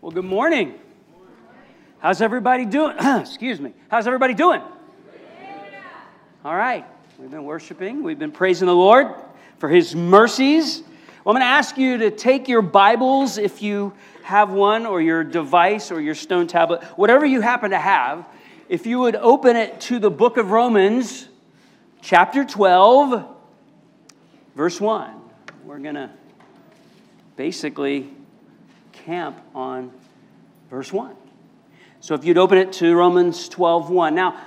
Well, good morning. How's everybody doing? Excuse me. How's everybody doing? All right. We've been worshiping, we've been praising the Lord for his mercies. Well, I'm going to ask you to take your Bibles if you have one, or your device, or your stone tablet, whatever you happen to have. If you would open it to the book of Romans, chapter 12, verse 1. We're going to basically camp on verse 1. So if you'd open it to Romans 12 1. Now,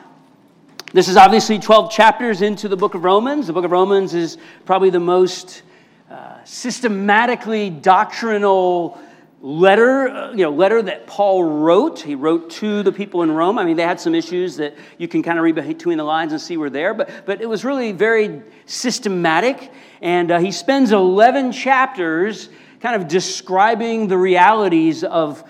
this is obviously 12 chapters into the book of Romans. The book of Romans is probably the most uh, systematically doctrinal letter, uh, you know, letter that Paul wrote. He wrote to the people in Rome. I mean, they had some issues that you can kind of read between the lines and see were there, but, but it was really very systematic. And uh, he spends 11 chapters kind of describing the realities of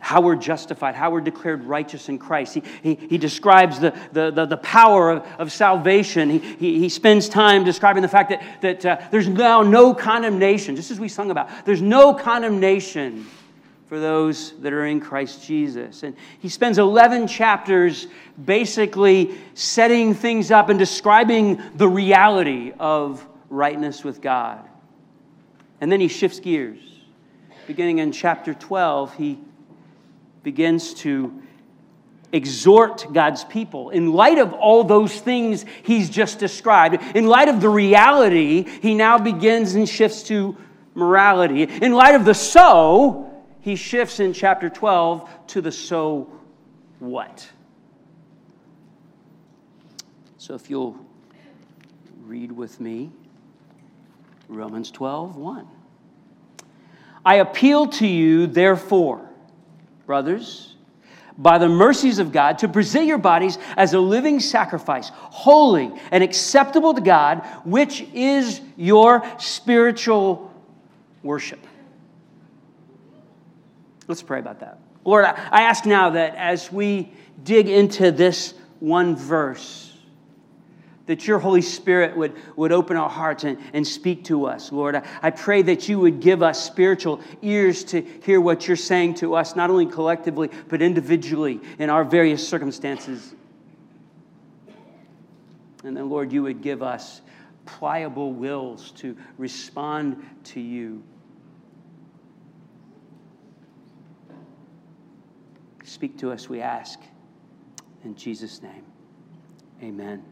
how we're justified, how we're declared righteous in Christ. He, he, he describes the, the, the, the, power of, of salvation. He, he, he spends time describing the fact that, that uh, there's now no condemnation, just as we sung about. There's no condemnation for those that are in Christ Jesus. And he spends 11 chapters basically setting things up and describing the reality of rightness with God. And then he shifts gears. Beginning in chapter 12, he begins to exhort God's people. In light of all those things he's just described, in light of the reality, he now begins and shifts to morality. In light of the so, he shifts in chapter 12 to the so what. So if you'll read with me Romans 12, 1. I appeal to you, therefore, brothers, by the mercies of God, to present your bodies as a living sacrifice, holy and acceptable to God, which is your spiritual worship. Let's pray about that. Lord, I ask now that as we dig into this one verse, that your Holy Spirit would, would open our hearts and, and speak to us, Lord. I, I pray that you would give us spiritual ears to hear what you're saying to us, not only collectively, but individually in our various circumstances. And then, Lord, you would give us pliable wills to respond to you. Speak to us, we ask. In Jesus' name, amen.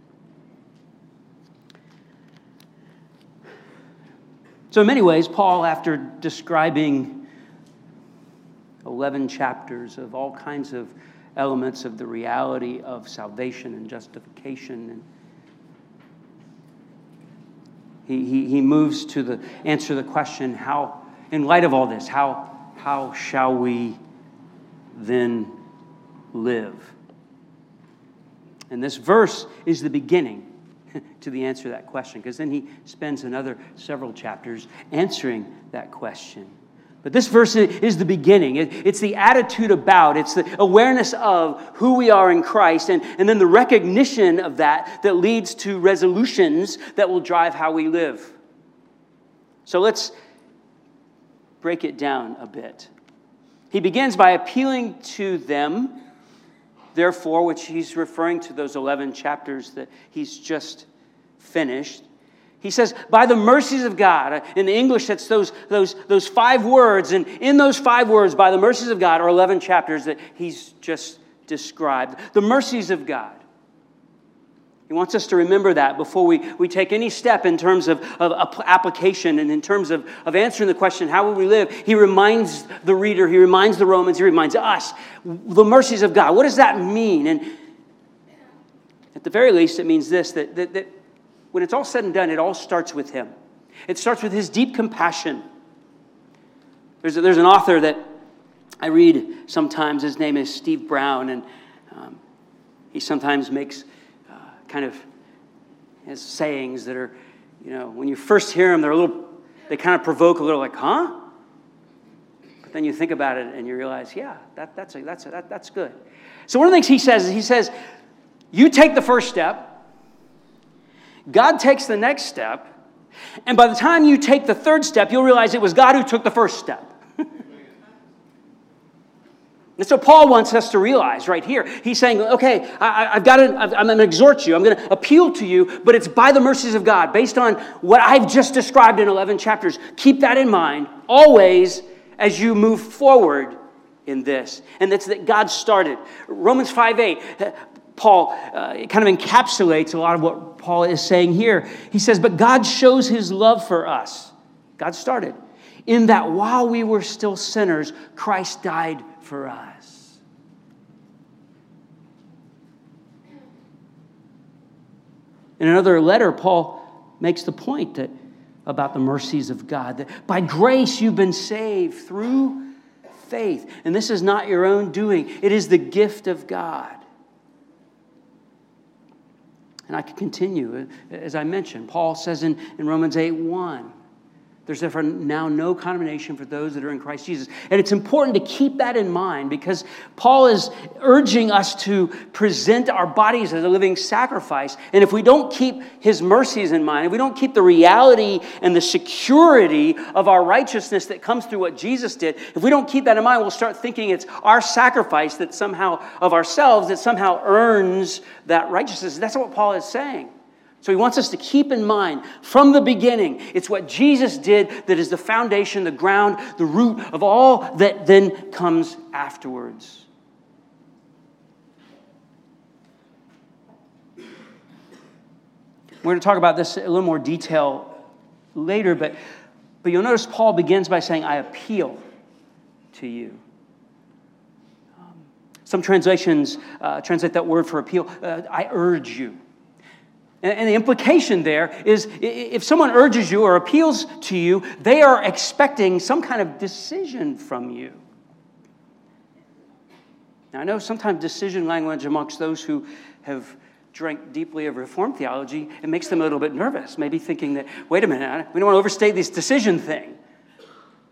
So, in many ways, Paul, after describing 11 chapters of all kinds of elements of the reality of salvation and justification, and he, he, he moves to the answer the question how, in light of all this, how, how shall we then live? And this verse is the beginning to the answer to that question, because then he spends another several chapters answering that question. But this verse is the beginning. It's the attitude about, it's the awareness of who we are in Christ, and, and then the recognition of that that leads to resolutions that will drive how we live. So let's break it down a bit. He begins by appealing to them therefore, which he's referring to those 11 chapters that he's just finished. He says, by the mercies of God. Uh, in the English, that's those, those, those five words. And in those five words, by the mercies of God, are 11 chapters that he's just described. The mercies of God. He wants us to remember that before we, we take any step in terms of, of application and in terms of, of answering the question, how will we live? He reminds the reader, he reminds the Romans, he reminds us the mercies of God. What does that mean? And at the very least, it means this that, that, that when it's all said and done, it all starts with him. It starts with his deep compassion. There's, a, there's an author that I read sometimes, his name is Steve Brown, and um, he sometimes makes kind of has sayings that are, you know, when you first hear them, they're a little, they kind of provoke a little like, huh? But then you think about it and you realize, yeah, that, that's, a, that's, a, that, that's good. So one of the things he says is he says, you take the first step, God takes the next step, and by the time you take the third step, you'll realize it was God who took the first step. That's so Paul wants us to realize right here. He's saying, okay, I, have got to, I'm going to exhort you, I'm going to appeal to you, but it's by the mercies of God, based on what I've just described in 11 chapters. Keep that in mind always as you move forward in this. And that's that God started. Romans 5 8, Paul uh, kind of encapsulates a lot of what Paul is saying here. He says, But God shows his love for us. God started. In that while we were still sinners, Christ died for us. In another letter, Paul makes the point that about the mercies of God that by grace you've been saved through faith. And this is not your own doing, it is the gift of God. And I could continue. As I mentioned, Paul says in, in Romans 8 1, there's therefore now no condemnation for those that are in Christ Jesus. And it's important to keep that in mind because Paul is urging us to present our bodies as a living sacrifice. And if we don't keep his mercies in mind, if we don't keep the reality and the security of our righteousness that comes through what Jesus did, if we don't keep that in mind, we'll start thinking it's our sacrifice that somehow, of ourselves, that somehow earns that righteousness. That's what Paul is saying. So he wants us to keep in mind from the beginning, it's what Jesus did that is the foundation, the ground, the root of all that then comes afterwards. We're going to talk about this in a little more detail later, but, but you'll notice Paul begins by saying, I appeal to you. Um, some translations uh, translate that word for appeal, uh, I urge you. And the implication there is if someone urges you or appeals to you, they are expecting some kind of decision from you. Now, I know sometimes decision language amongst those who have drank deeply of Reformed theology, it makes them a little bit nervous, maybe thinking that, wait a minute, we don't want to overstate this decision thing.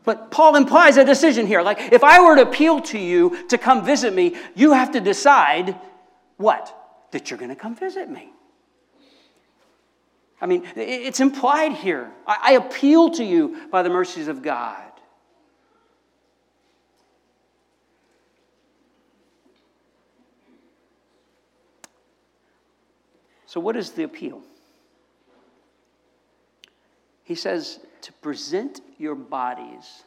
But Paul implies a decision here. Like, if I were to appeal to you to come visit me, you have to decide what? That you're going to come visit me. I mean, it's implied here. I appeal to you by the mercies of God. So, what is the appeal? He says to present your bodies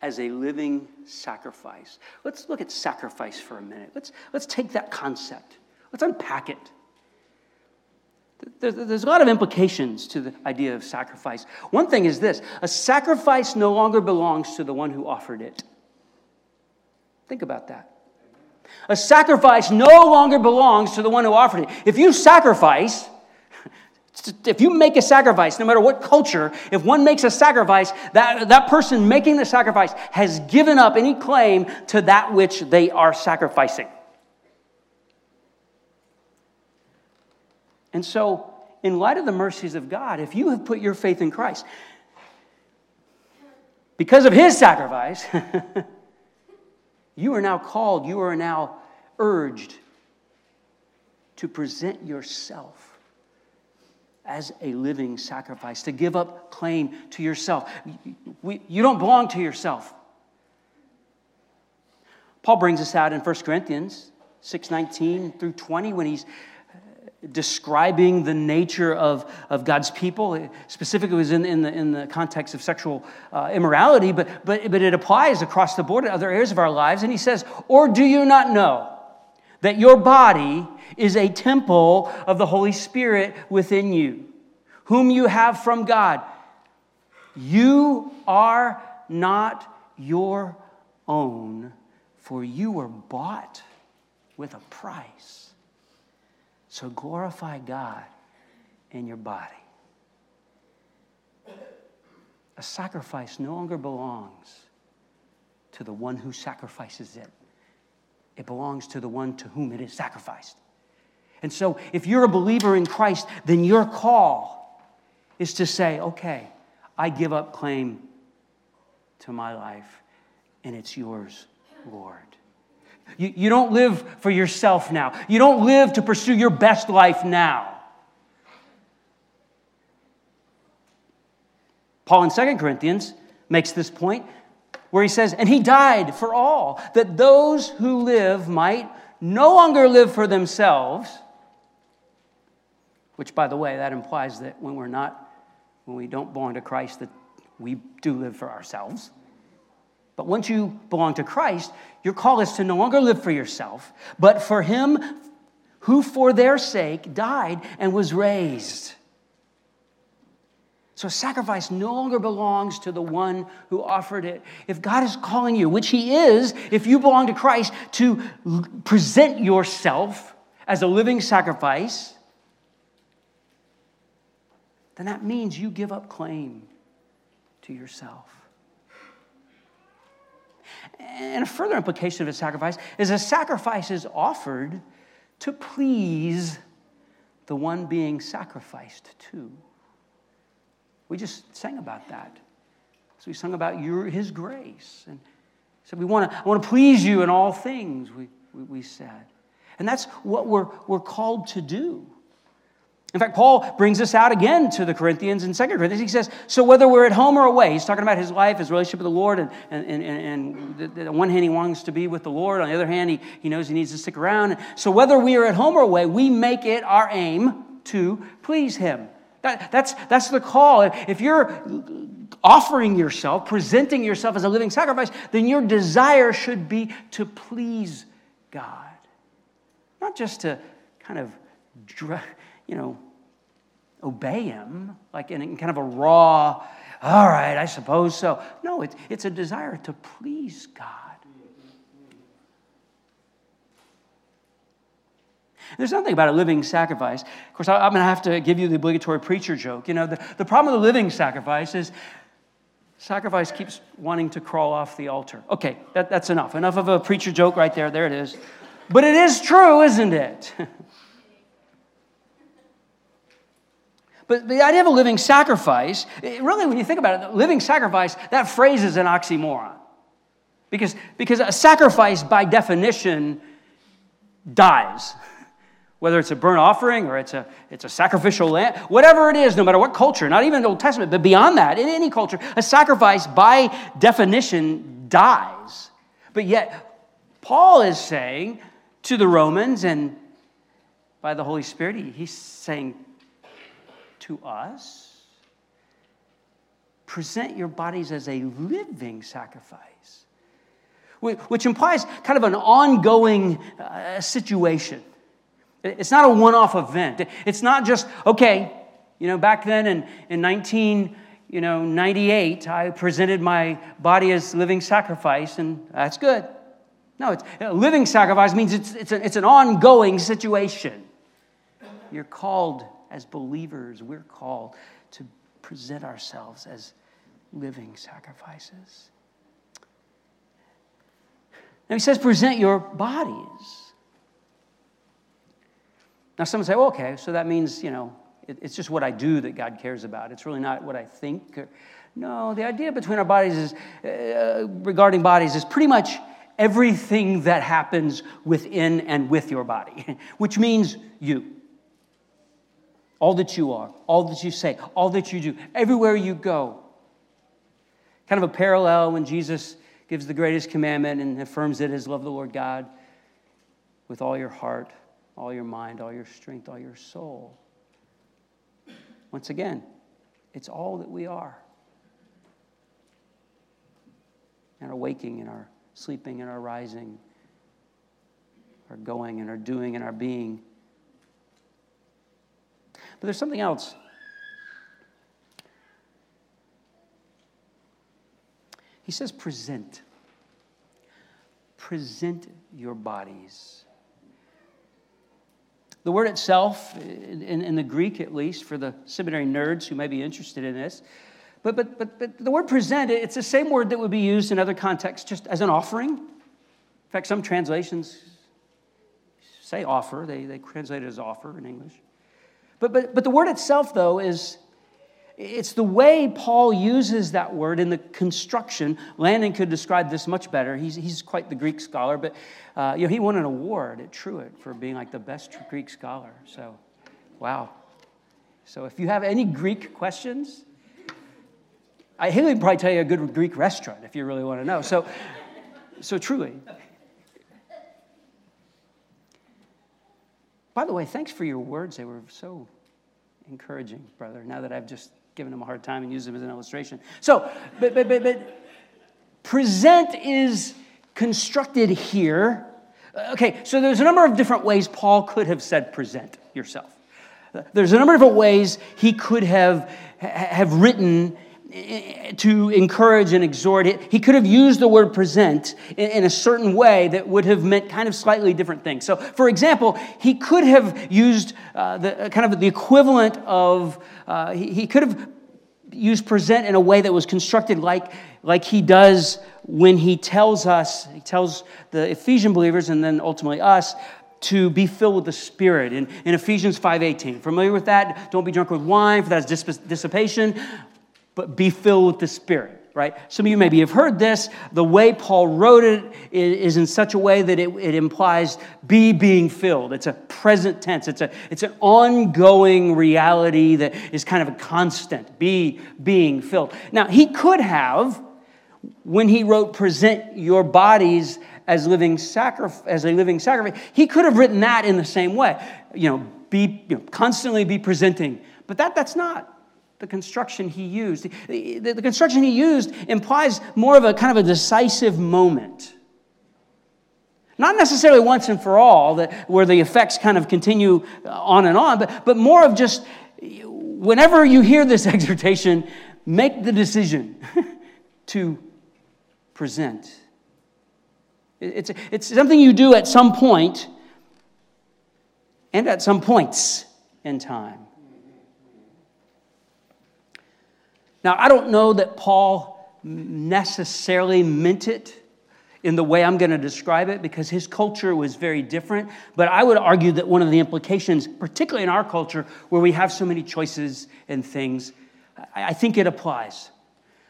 as a living sacrifice. Let's look at sacrifice for a minute. Let's, let's take that concept, let's unpack it. There's a lot of implications to the idea of sacrifice. One thing is this a sacrifice no longer belongs to the one who offered it. Think about that. A sacrifice no longer belongs to the one who offered it. If you sacrifice, if you make a sacrifice, no matter what culture, if one makes a sacrifice, that, that person making the sacrifice has given up any claim to that which they are sacrificing. And so, in light of the mercies of God, if you have put your faith in Christ, because of his sacrifice, you are now called, you are now urged to present yourself as a living sacrifice, to give up claim to yourself. you don't belong to yourself. Paul brings us out in 1 Corinthians 6:19 through 20 when he's describing the nature of, of God's people. Specifically, it was in, in, the, in the context of sexual uh, immorality, but, but, but it applies across the board in other areas of our lives. And he says, Or do you not know that your body is a temple of the Holy Spirit within you, whom you have from God? You are not your own, for you were bought with a price. So glorify God in your body. A sacrifice no longer belongs to the one who sacrifices it, it belongs to the one to whom it is sacrificed. And so, if you're a believer in Christ, then your call is to say, okay, I give up claim to my life, and it's yours, Lord. You, you don't live for yourself now. You don't live to pursue your best life now. Paul in 2 Corinthians makes this point where he says, And he died for all, that those who live might no longer live for themselves, which, by the way, that implies that when we're not, when we don't belong to Christ, that we do live for ourselves. But once you belong to Christ, your call is to no longer live for yourself, but for Him who for their sake died and was raised. So sacrifice no longer belongs to the one who offered it. If God is calling you, which He is, if you belong to Christ, to present yourself as a living sacrifice, then that means you give up claim to yourself. And a further implication of a sacrifice is a sacrifice is offered to please the one being sacrificed to. We just sang about that. So we sung about your, His grace. And said, we want to, I want to please you in all things, we, we, we said. And that's what we're, we're called to do. In fact, Paul brings this out again to the Corinthians in 2 Corinthians. He says, So whether we're at home or away, he's talking about his life, his relationship with the Lord, and, and, and, and on one hand, he wants to be with the Lord. On the other hand, he, he knows he needs to stick around. So whether we are at home or away, we make it our aim to please him. That, that's, that's the call. If you're offering yourself, presenting yourself as a living sacrifice, then your desire should be to please God. Not just to kind of you know, obey him, like in kind of a raw, all right, I suppose so. No, it's, it's a desire to please God. There's nothing about a living sacrifice. Of course, I'm going to have to give you the obligatory preacher joke. You know, the, the problem with the living sacrifice is sacrifice keeps wanting to crawl off the altar. Okay, that, that's enough. Enough of a preacher joke right there. There it is. But it is true, isn't it? But the idea of a living sacrifice, really, when you think about it, living sacrifice, that phrase is an oxymoron. Because, because a sacrifice, by definition, dies. Whether it's a burnt offering or it's a, it's a sacrificial lamb, whatever it is, no matter what culture, not even the Old Testament, but beyond that, in any culture, a sacrifice, by definition, dies. But yet, Paul is saying to the Romans and by the Holy Spirit, he's saying, to us. Present your bodies as a living sacrifice, which implies kind of an ongoing uh, situation. It's not a one off event. It's not just, okay, you know, back then in, in 19, you know, 98, I presented my body as living sacrifice, and that's good. No, it's, living sacrifice means it's, it's, a, it's an ongoing situation. You're called as believers, we're called to present ourselves as living sacrifices. Now he says, present your bodies. Now, some say, well, okay, so that means, you know, it, it's just what I do that God cares about. It's really not what I think. No, the idea between our bodies is, uh, regarding bodies, is pretty much everything that happens within and with your body, which means you all that you are, all that you say, all that you do, everywhere you go. Kind of a parallel when Jesus gives the greatest commandment and affirms it as love the Lord God with all your heart, all your mind, all your strength, all your soul. Once again, it's all that we are. And our waking and our sleeping and our rising, our going and our doing and our being. But there's something else. He says, present. Present your bodies. The word itself, in, in, the Greek at least, for the seminary nerds who may be interested in this, but, but, but, but the word present, it's the same word that would be used in other contexts just as an offering. In fact, some translations say offer, they, they translate it as offer in English. But, but, but the word itself, though, is it's the way Paul uses that word in the construction. Landon could describe this much better. He's, he's quite the Greek scholar, but uh, you know, he won an award at Truett for being like the best Greek scholar. So, wow. So if you have any Greek questions, I would probably tell you a good Greek restaurant if you really want to know. So, so truly. By the way, thanks for your words. They were so encouraging, brother, now that I've just given them a hard time and used them as an illustration. So, but, but, but, but present is constructed here. Uh, okay, so there's a number of different ways Paul could have said present yourself. There's a number of different ways he could have, have written to encourage and exhort it. He could have used the word present in a certain way that would have meant kind of slightly different things. So, for example, he could have used uh, the kind of the equivalent of, uh, he, he could have used present in a way that was constructed like, like he does when he tells us, he tells the Ephesian believers and then ultimately us, to be filled with the Spirit in, in Ephesians 5.18. Familiar with that? Don't be drunk with wine, for that is dissipation but be filled with the Spirit, right? Some of you maybe have heard this. The way Paul wrote it is in such a way that it, it implies be being filled. It's a present tense, it's, a, it's an ongoing reality that is kind of a constant, be being filled. Now, he could have, when he wrote, present your bodies as living sacrifice as a living sacrifice he could have written that in the same way you know be you know, constantly be presenting but that that's not the construction he used. The, the, the, construction he used implies more of a kind of a decisive moment. Not necessarily once and for all, that, where the effects kind of continue uh, on and on, but, but more of just whenever you hear this exhortation, make the decision to present. It's, it's something you do at some point and at some points in time. Now, I don't know that Paul necessarily meant it in the way I'm going to describe it because his culture was very different. But I would argue that one of the implications, particularly in our culture where we have so many choices and things, I think it applies.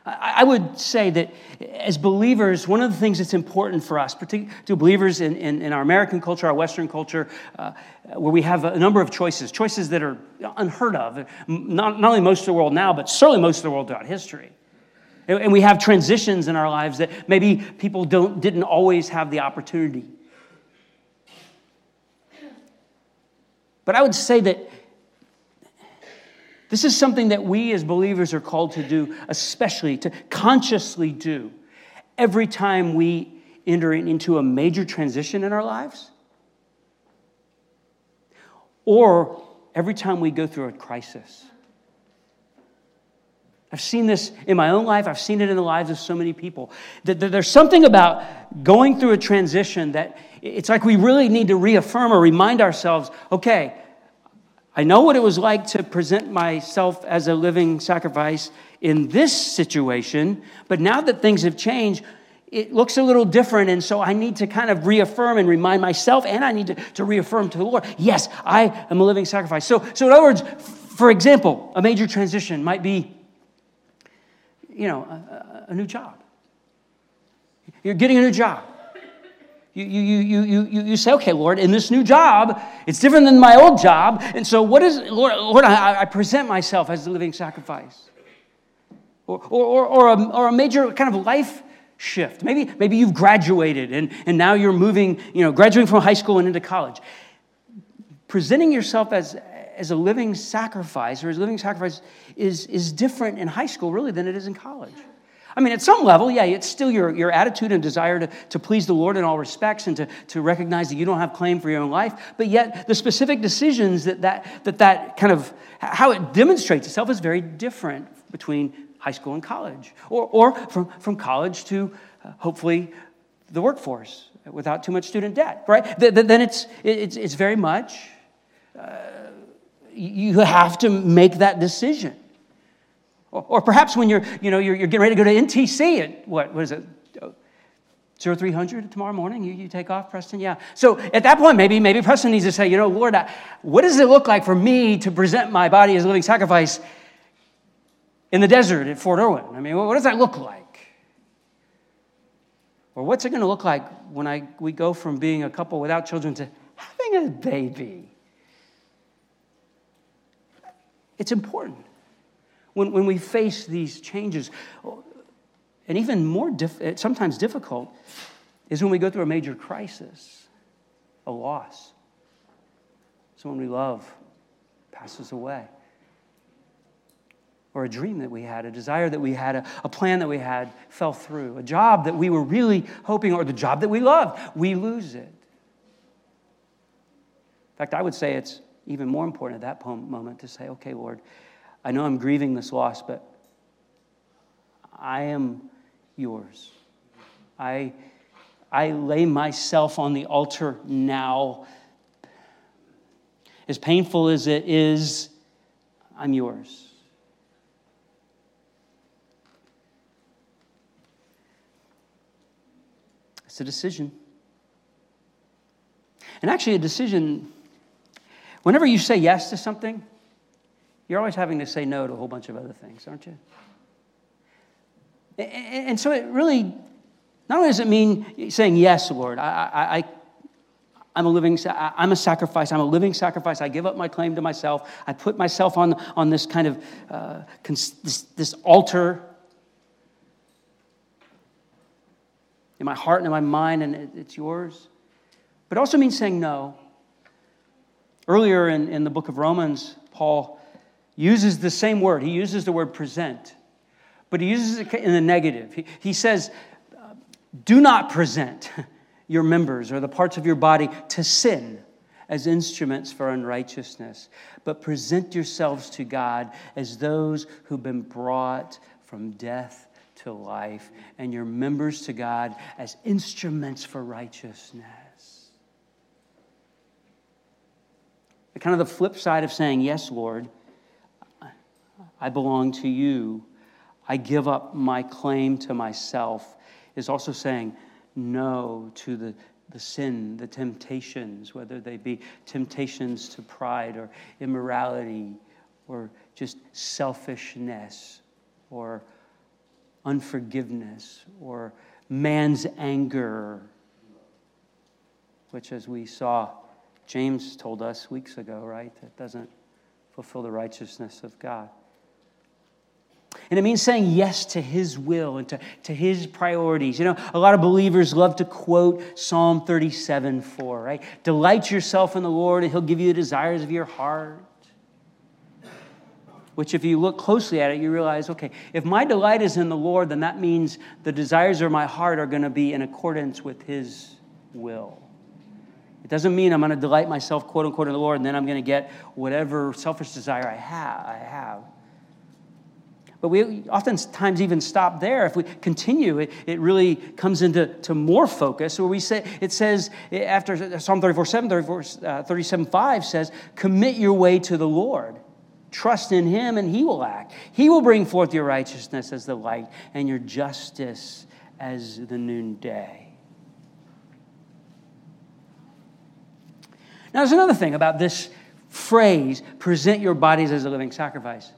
I would say that as believers, one of the things that's important for us, particularly to believers in, in, in our American culture, our Western culture, uh, where we have a number of choices, choices that are unheard of, not, not only most of the world now, but certainly most of the world throughout history. And, and we have transitions in our lives that maybe people don't, didn't always have the opportunity. But I would say that this is something that we as believers are called to do, especially to consciously do every time we enter into a major transition in our lives or every time we go through a crisis. I've seen this in my own life, I've seen it in the lives of so many people. That there's something about going through a transition that it's like we really need to reaffirm or remind ourselves okay, I know what it was like to present myself as a living sacrifice in this situation, but now that things have changed, it looks a little different. And so I need to kind of reaffirm and remind myself, and I need to, to reaffirm to the Lord, yes, I am a living sacrifice. So, so, in other words, for example, a major transition might be, you know, a, a new job. You're getting a new job. You, you, you, you, you, you say, okay, Lord, in this new job, it's different than my old job. And so, what is, Lord, Lord I, I present myself as a living sacrifice. Or, or, or, a, or a major kind of life shift. Maybe, maybe you've graduated and, and now you're moving, you know, graduating from high school and into college. Presenting yourself as, as a living sacrifice or as a living sacrifice is, is different in high school, really, than it is in college. I mean, at some level, yeah, it's still your, your attitude and desire to, to please the Lord in all respects and to, to recognize that you don't have claim for your own life. But yet, the specific decisions that that, that that kind of, how it demonstrates itself is very different between high school and college, or, or from, from college to uh, hopefully the workforce without too much student debt, right? Then it's, it's, it's very much, uh, you have to make that decision. Or, perhaps when you're, you know, you're, you're, getting ready to go to NTC at what, what is it? 0300 tomorrow morning, you, you take off, Preston? Yeah. So at that point, maybe, maybe Preston needs to say, you know, Lord, I, what does it look like for me to present my body as a living sacrifice in the desert at Fort Irwin? I mean, what, what does that look like? Or what's it going to look like when I, we go from being a couple without children to having a baby? It's important. When, when we face these changes. And even more, diff- eh, sometimes difficult, is when we go through a major crisis, a loss. Someone we love passes away. Or a dream that we had, a desire that we had, a, a plan that we had fell through, a job that we were really hoping, or the job that we loved, we lose it. In fact, I would say it's even more important at that moment to say, okay, Lord, I know I'm grieving this loss, but I am yours. I, I lay myself on the altar now. As painful as it is, I'm yours. It's a decision. And actually, a decision, whenever you say yes to something, you're always having to say no to a whole bunch of other things, aren't you? And so it really, not only does it mean saying, Yes, Lord, I, I, I'm a living, I'm a sacrifice. I'm a living sacrifice. I give up my claim to myself. I put myself on, on this kind of, uh, this, this altar in my heart and in my mind, and it, it's yours. But it also means saying no. Earlier in, in the book of Romans, Paul uses the same word. He uses the word present, but he uses it in the negative. He, he says, Do not present your members or the parts of your body to sin as instruments for unrighteousness, but present yourselves to God as those who've been brought from death to life, and your members to God as instruments for righteousness. Kind of the flip side of saying, Yes, Lord I belong to you. I give up my claim to myself, is also saying no to the, the sin, the temptations, whether they be temptations to pride or immorality or just selfishness or unforgiveness or man's anger, which, as we saw, James told us weeks ago, right, that doesn't fulfill the righteousness of God. And it means saying yes to His will and to, to His priorities. You know, a lot of believers love to quote Psalm 37 4, right? Delight yourself in the Lord, and He'll give you the desires of your heart. Which, if you look closely at it, you realize okay, if my delight is in the Lord, then that means the desires of my heart are going to be in accordance with His will. It doesn't mean I'm going to delight myself, quote unquote, in the Lord, and then I'm going to get whatever selfish desire I have. I have. But we oftentimes even stop there. If we continue, it, it really comes into to more focus where we say, it says, after Psalm 34 7, 34, uh, 37 5 says, commit your way to the Lord. Trust in him and he will act. He will bring forth your righteousness as the light and your justice as the noonday. Now, there's another thing about this phrase present your bodies as a living sacrifice.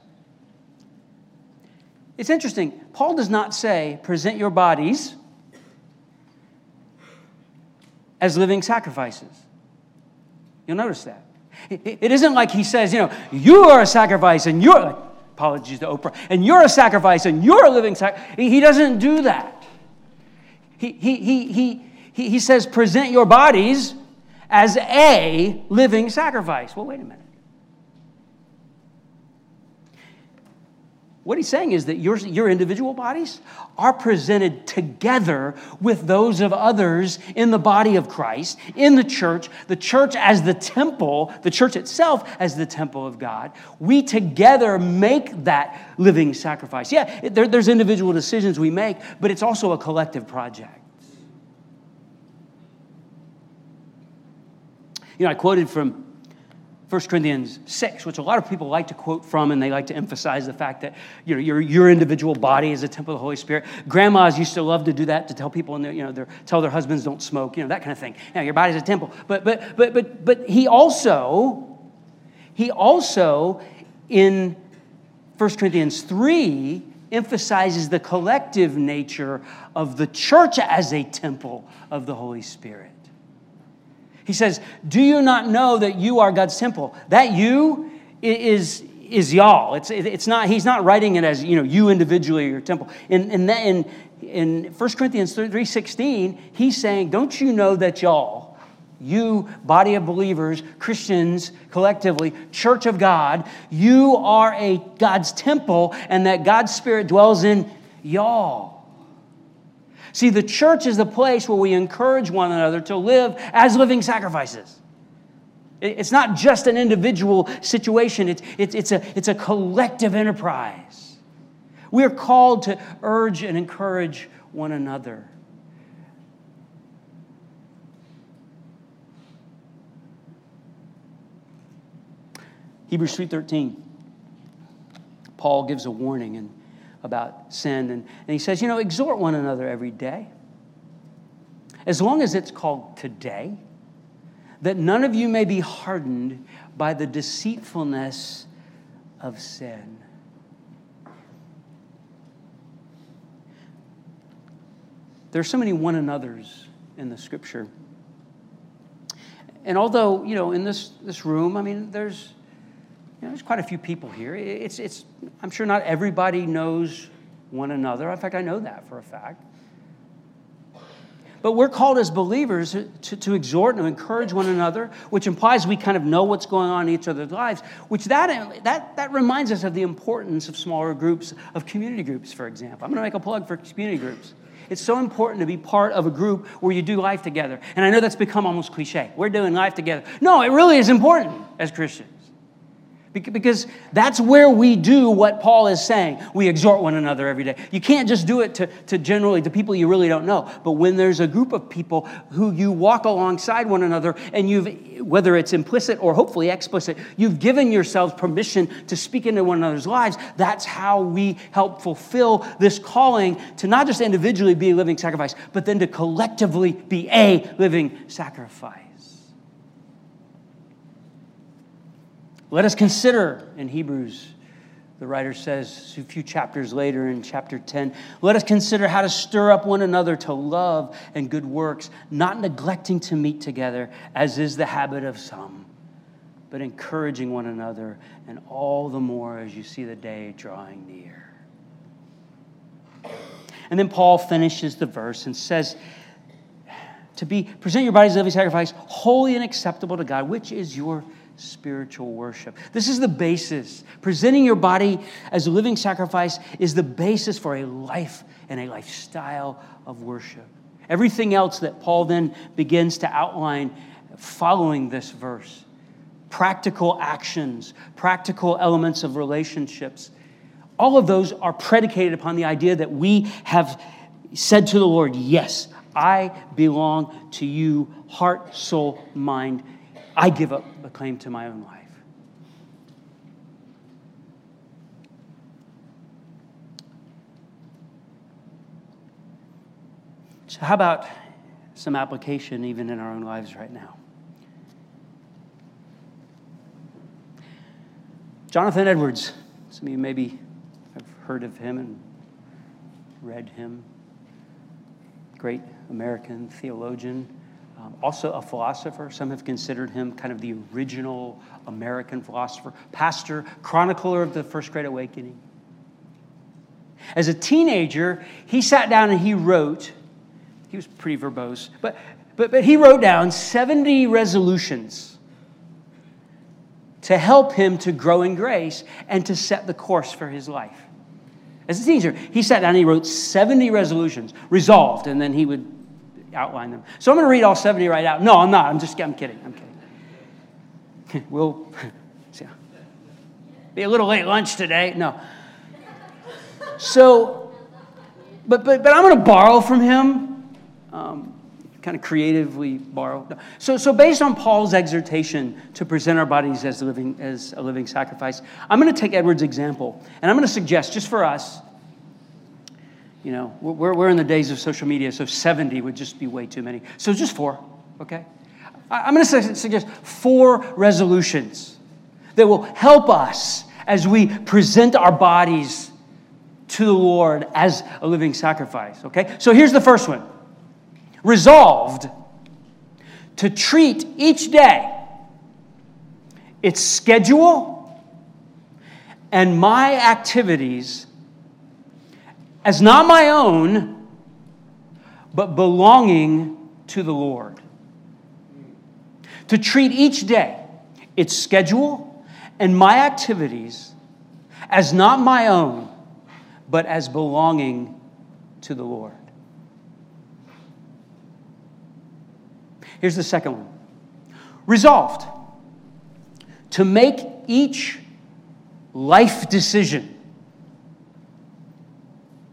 It's interesting. Paul does not say, present your bodies as living sacrifices. You'll notice that. It isn't like he says, you know, you are a sacrifice and you're, apologies to Oprah, and you're a sacrifice and you're a living sacrifice. He doesn't do that. He, he, he, he, he says, present your bodies as a living sacrifice. Well, wait a minute. What he's saying is that your, your individual bodies are presented together with those of others in the body of Christ, in the church, the church as the temple, the church itself as the temple of God. We together make that living sacrifice. Yeah, there, there's individual decisions we make, but it's also a collective project. You know, I quoted from 1 Corinthians 6, which a lot of people like to quote from, and they like to emphasize the fact that you know, your, your individual body is a temple of the Holy Spirit. Grandmas used to love to do that, to tell people, you know, their, tell their husbands don't smoke, you know, that kind of thing. Now, your body's a temple. But, but, but, but, but he also, he also, in 1 Corinthians 3, emphasizes the collective nature of the church as a temple of the Holy Spirit. He says, Do you not know that you are God's temple? That you is, is y'all. It's, it's not, he's not writing it as, you know, you individually your temple. In, in, in, in 1 Corinthians 3.16, he's saying, don't you know that y'all, you, body of believers, Christians collectively, church of God, you are a God's temple and that God's Spirit dwells in y'all. See, the church is the place where we encourage one another to live as living sacrifices. It's not just an individual situation, it's, it's, it's, a, it's a collective enterprise. We are called to urge and encourage one another. Hebrews 3:13. Paul gives a warning and about sin and, and he says, you know, exhort one another every day. As long as it's called today, that none of you may be hardened by the deceitfulness of sin. There are so many one another's in the scripture. And although, you know, in this, this room, I mean, there's, you know, there's quite a few people here. It's, it's, I'm sure not everybody knows one another. In fact, I know that for a fact. But we're called as believers to, to exhort and encourage one another, which implies we kind of know what's going on in each other's lives, which that, that, that reminds us of the importance of smaller groups, of community groups, for example. I'm going to make a plug for community groups. It's so important to be part of a group where you do life together. And I know that's become almost cliche. We're doing life together. No, it really is important as Christians. Because that's where we do what Paul is saying. We exhort one another every day. You can't just do it to, to generally to people you really don't know. But when there's a group of people who you walk alongside one another and you've, whether it's implicit or hopefully explicit, you've given yourselves permission to speak into one another's lives, that's how we help fulfill this calling to not just individually be a living sacrifice, but then to collectively be a living sacrifice. Let us consider in Hebrews, the writer says a few chapters later in chapter 10, let us consider how to stir up one another to love and good works, not neglecting to meet together, as is the habit of some, but encouraging one another, and all the more as you see the day drawing near. And then Paul finishes the verse and says, to be present your bodies living sacrifice, holy and acceptable to God, which is your spiritual worship. This is the basis. Presenting your body as a living sacrifice is the basis for a life and a lifestyle of worship. Everything else that Paul then begins to outline following this verse practical actions, practical elements of relationships all of those are predicated upon the idea that we have said to the Lord, Yes, I belong to you, heart, soul, mind, I give up a claim to my own life. So, how about some application even in our own lives right now? Jonathan Edwards, some of you maybe have heard of him and read him. Great American theologian um, also a philosopher. Some have considered him kind of the original American philosopher, pastor, chronicler of the First Great Awakening. As a teenager, he sat down and he wrote, he was pretty verbose, but, but, but he wrote down 70 resolutions to help him to grow in grace and to set the course for his life. As a teenager, he sat down and he wrote 70 resolutions, resolved, and then he would outline them. So I'm going to read all 70 right out. No, I'm not. I'm just I'm kidding. I'm kidding. we'll see. be a little late lunch today. No. So, but but but I'm going to borrow from him. Um, kind of creatively borrow. So, so based on Paul's exhortation to present our bodies as living, as a living sacrifice, I'm going to take Edward's example, and I'm going to suggest, just for us, you know, we're, we're in the days of social media, so 70 would just be way too many. So just four, okay? I'm going to suggest four resolutions that will help us as we present our bodies to the Lord as a living sacrifice, okay? So here's the first one resolved to treat each day, its schedule, and my activities as not my own, but belonging to the Lord. To treat each day, its schedule, and my activities as not my own, but as belonging to the Lord. Here's the second one resolved to make each life decision,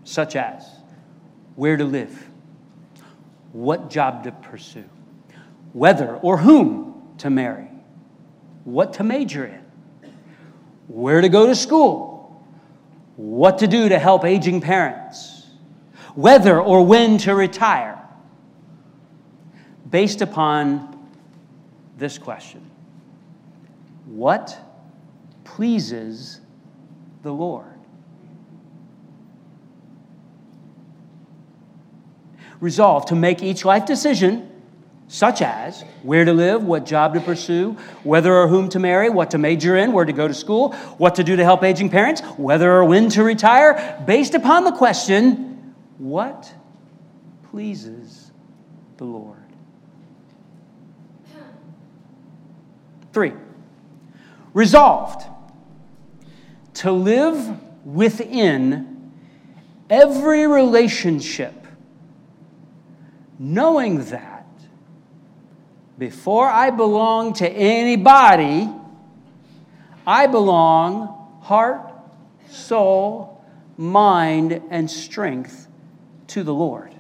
such as where to live, what job to pursue, whether or whom to marry, what to major in, where to go to school, what to do to help aging parents, whether or when to retire, based upon this question What pleases the Lord? Resolve to make each life decision, such as where to live, what job to pursue, whether or whom to marry, what to major in, where to go to school, what to do to help aging parents, whether or when to retire, based upon the question, what pleases the Lord? Three, resolved to live within every relationship, knowing that before I belong to anybody, I belong heart, soul, mind, and strength to the Lord.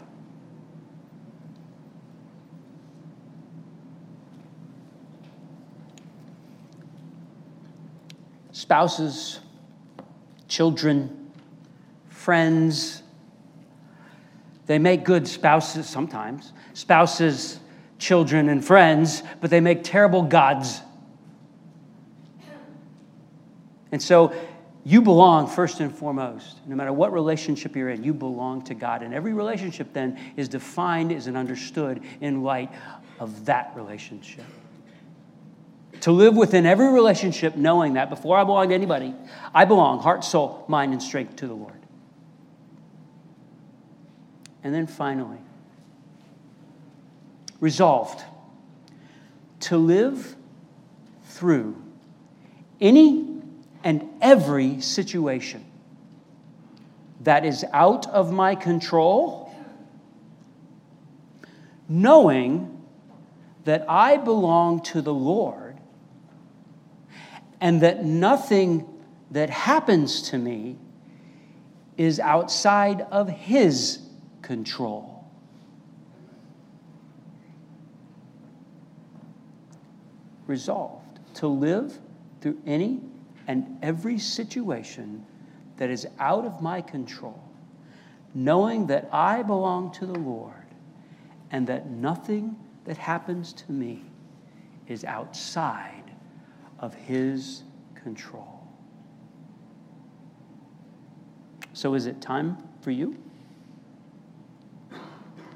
spouses, children, friends. They make good spouses sometimes, spouses, children, and friends, but they make terrible gods. And so you belong first and foremost. No matter what relationship you're in, you belong to God. And every relationship then is defined, is and understood in light of that relationship to live within every relationship knowing that before I belong to anybody, I belong heart, soul, mind, and strength to the Lord. And then finally, resolved to live through any and every situation that is out of my control, knowing that I belong to the Lord and that nothing that happens to me is outside of His control. Resolved to live through any and every situation that is out of my control, knowing that I belong to the Lord and that nothing that happens to me is outside of His control. So, is it time for you?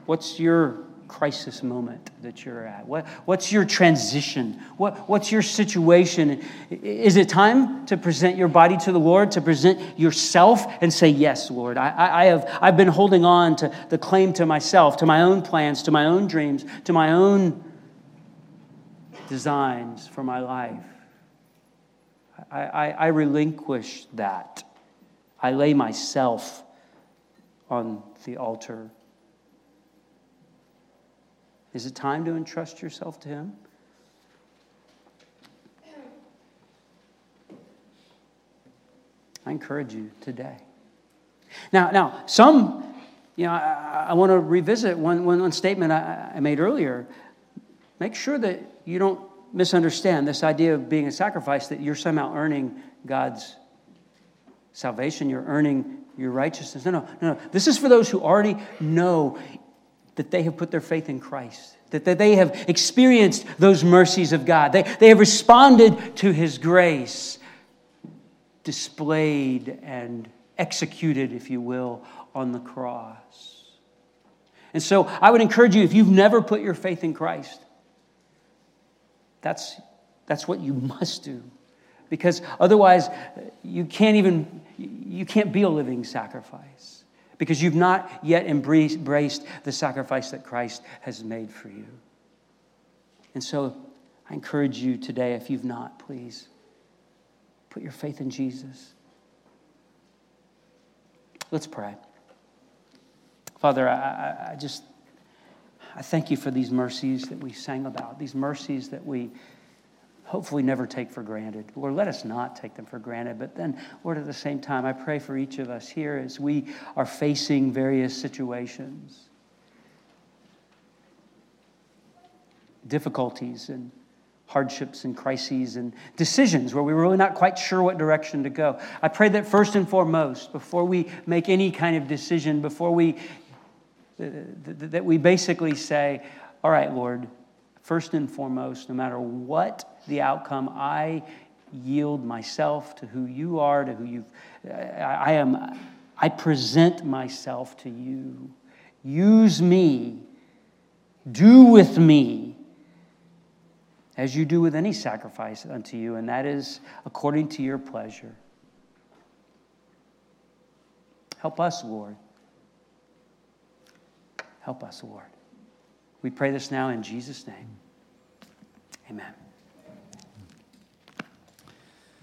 What's your crisis moment that you're at? What, what's your transition? What, what's your situation? Is it time to present your body to the Lord, to present yourself and say, Yes, Lord? I, I, have, I've been holding on to the claim to myself, to my own plans, to my own dreams, to my own designs for my life. I, I, I relinquish that. I lay myself on the altar. Is it time to entrust yourself to Him? I encourage you today. Now, now, some, you know, I, I want to revisit one, one statement I, I made earlier. Make sure that you don't misunderstand this idea of being a sacrifice that you're somehow earning God's salvation, you're earning your righteousness. No, no, no. This is for those who already know that they have put their faith in Christ, that, that they have experienced those mercies of God. They, they have responded to His grace, displayed and executed, if you will, on the cross. And so I would encourage you, if you've never put your faith in Christ, that's, that's what you must do. Because otherwise, you can't even, you can't be a living sacrifice because you've not yet embraced the sacrifice that Christ has made for you. And so I encourage you today, if you've not, please put your faith in Jesus. Let's pray. Father, I, I just I thank you for these mercies that we sang about, these mercies that we hopefully never take for granted. Lord, let us not take them for granted. But then, Lord, at the same time, I pray for each of us here as we are facing various situations, difficulties, and hardships and crises and decisions where we're really not quite sure what direction to go. I pray that first and foremost, before we make any kind of decision, before we uh, that we basically say, all right, Lord, first and foremost, no matter what the outcome, I yield myself to who you are, to who you've. I am I present myself to you. Use me. Do with me as you do with any sacrifice unto you, and that is according to your pleasure. Help us, Lord. Help us, Lord. We pray this now in Jesus' name. Amen.